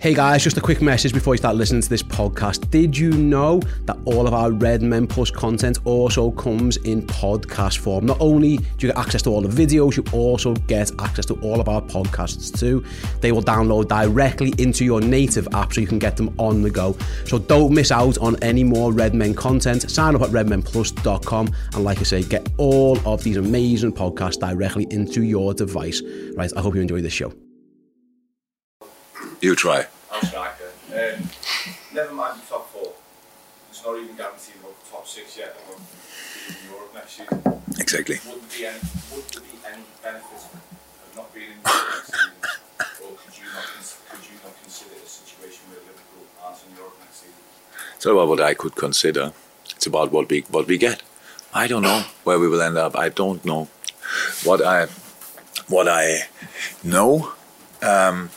Hey guys, just a quick message before you start listening to this podcast. Did you know that all of our Red Men Plus content also comes in podcast form? Not only do you get access to all the videos, you also get access to all of our podcasts too. They will download directly into your native app so you can get them on the go. So don't miss out on any more Red Men content. Sign up at redmenplus.com and like I say, get all of these amazing podcasts directly into your device. Right, I hope you enjoy this show. You try. I'm striker. Um, never mind the top four. It's not even guaranteed the top six yet. I'm in Europe next season. Exactly. Would there be any, would there be any benefit of not being in Europe next season? Or could you not, cons- could you not consider a situation where Liverpool aren't in Europe next season? It's not about what I could consider. It's about what we what we get. I don't know where we will end up. I don't know. What I what I know, um,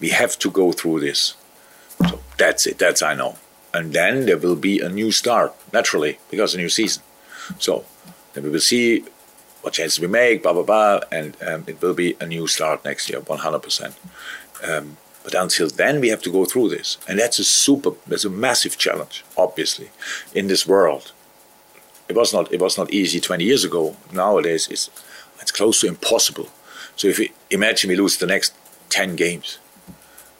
we have to go through this. So that's it. That's I know. And then there will be a new start naturally because a new season. So then we will see what changes we make, blah blah blah, and um, it will be a new start next year, 100 percent. Um, but until then, we have to go through this, and that's a super, that's a massive challenge, obviously, in this world. It was not, it was not easy 20 years ago. Nowadays, it's, it's close to impossible. So if we imagine we lose the next 10 games,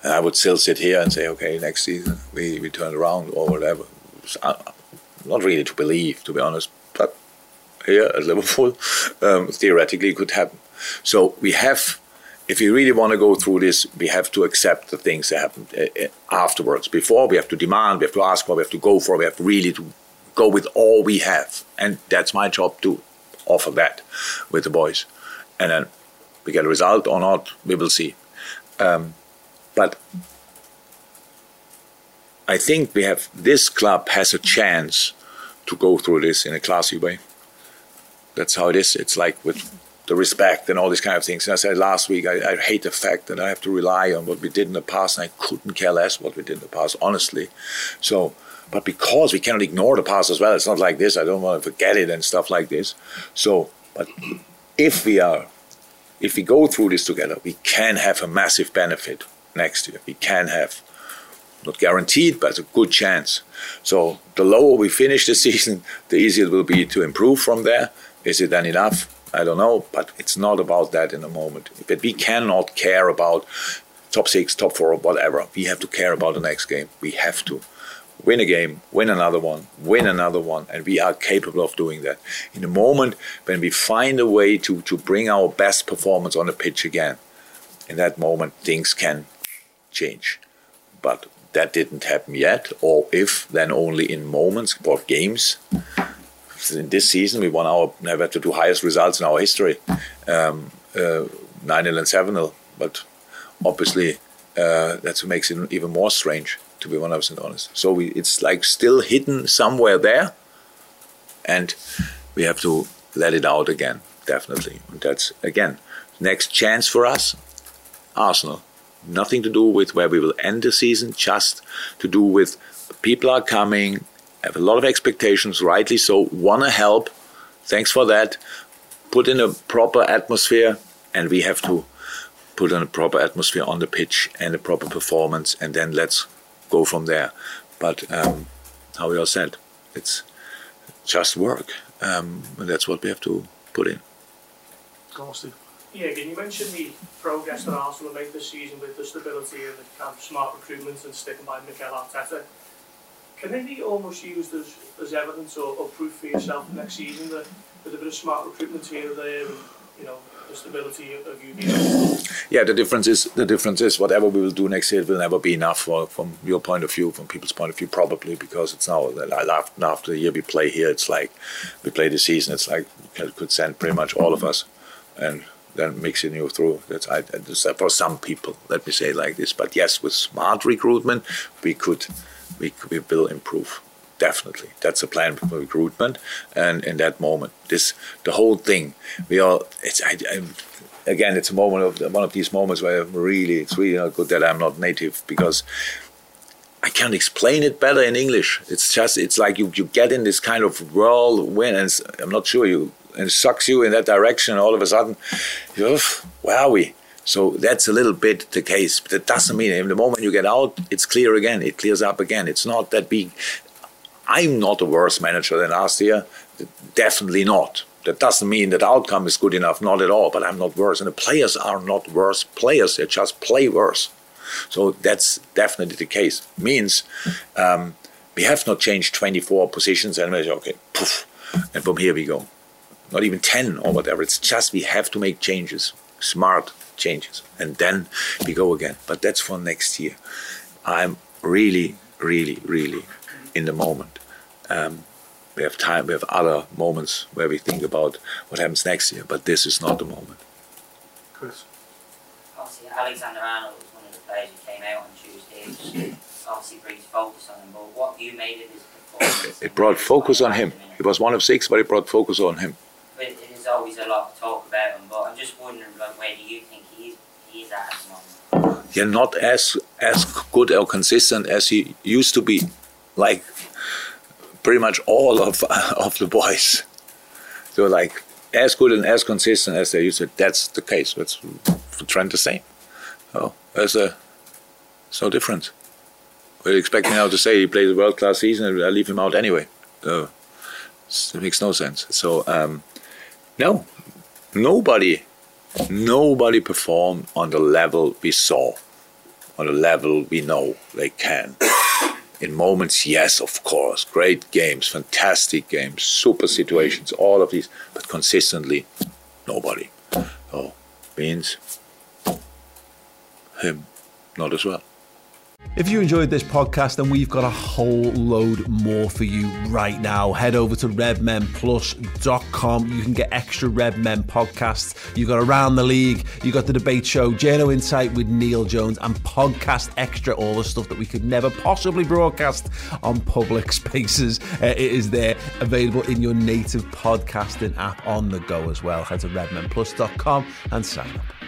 and I would still sit here and say, okay, next season we, we turn around or whatever. Uh, not really to believe, to be honest, but here at Liverpool, um, theoretically it could happen. So we have, if we really want to go through this, we have to accept the things that happen uh, uh, afterwards. Before we have to demand, we have to ask for, we have to go for, we have really to go with all we have, and that's my job to offer that with the boys. And then we get a result or not, we will see. Um, but I think we have this club has a chance to go through this in a classy way. That's how it is. It's like with the respect and all these kind of things. And I said last week, I, I, hate the fact that I have to rely on what we did in the past, and I couldn't care less what we did in the past, honestly. So, but because we cannot ignore the past as well, it's not like this. I don't want to forget it and stuff like this. So, but if we are, if we go through this together, we can have a massive benefit next year. We can have not guaranteed, but a good chance. So the lower we finish the season, the easier it will be to improve from there. Is it then enough? I don't know, but it's not about that in the moment. But we cannot care about top six, top four, whatever. We have to care about the next game. We have to win a game, win another one, win another one, and we are capable of doing that. In the moment when we find a way to, to bring our best performance on the pitch again, in that moment things can change. But that didn't happen yet, or if, then only in moments or games. In this season, we won our never to do highest results in our history, um, uh, 9 and 7 0. But obviously, uh, what makes it even more strange, to be 100% honest. So we, it's like still hidden somewhere there, and we have to let it out again, definitely. And that's, again, next chance for us Arsenal nothing to do with where we will end the season, just to do with people are coming, have a lot of expectations, rightly so, want to help. Thanks for that. Put in a proper atmosphere, and we have to put in a proper atmosphere on the pitch and a proper performance, and then let's go from there. But um, how we all said, it's just work. Um, and that's what we have to put in. Go on, Steve. Yeah, again, you mentioned the progress that Arsenal made this season with the stability and the kind of smart recruitment and sticking by Mikel Arteta. Can they be almost used as, as evidence or, or proof for yourself next season that with a bit of smart recruitment here or there, and, you know, the stability of you Yeah, the difference is the difference is whatever we will do next year it will never be enough for, from your point of view, from people's point of view, probably because it's now after after the year we play here, it's like we play the season. It's like could send pretty much all of us, and then mixing you through. That's I, for some people. Let me say like this. But yes, with smart recruitment, we could we we will improve definitely that's a plan for recruitment and in that moment this the whole thing we are it's I, I, again it's a moment of one of these moments where I'm really it's really not good that I'm not native because I can't explain it better in English it's just it's like you, you get in this kind of whirlwind and I'm not sure you and sucks you in that direction all of a sudden you're we? so that's a little bit the case. But that doesn't mean in the moment you get out, it's clear again. It clears up again. It's not that big. I'm not a worse manager than last year. Definitely not. That doesn't mean that outcome is good enough, not at all, but I'm not worse. And the players are not worse players, they just play worse. So that's definitely the case. Means um, we have not changed 24 positions and we say, okay, poof, and from here we go. Not even 10 or whatever. It's just we have to make changes, smart changes, and then we go again. But that's for next year. I'm really, really, really in the moment. Um, we have time. We have other moments where we think about what happens next year, but this is not the moment. Chris. Obviously, Alexander Arnold was one of the players who came out on Tuesday. Which obviously brings focus on him. But what you made of his performance? It brought focus on him. He was one of six, but it brought focus on him. There's always a lot to talk about him. But I'm just wondering, like, where do you think he is? He is at the moment. He's not as as good or consistent as he used to be. Like pretty much all of of the boys. So like as good and as consistent as they used to. That's the case. That's for Trent the same. Oh, there's a it's no difference. We expect expecting now to say he plays a world class season and I leave him out anyway. So it makes no sense. So um, no, nobody, nobody performed on the level we saw, on the level we know they can. In moments, yes, of course, great games, fantastic games, super situations, all of these, but consistently, nobody. Oh, so means him, not as well. If you enjoyed this podcast, then we've got a whole load more for you right now. Head over to redmenplus.com. You can get extra Red Men podcasts. You've got Around the League, you've got the debate show, Journo Insight with Neil Jones, and podcast extra, all the stuff that we could never possibly broadcast on public spaces. Uh, it is there, available in your native podcasting app on the go as well. Head to redmenplus.com and sign up.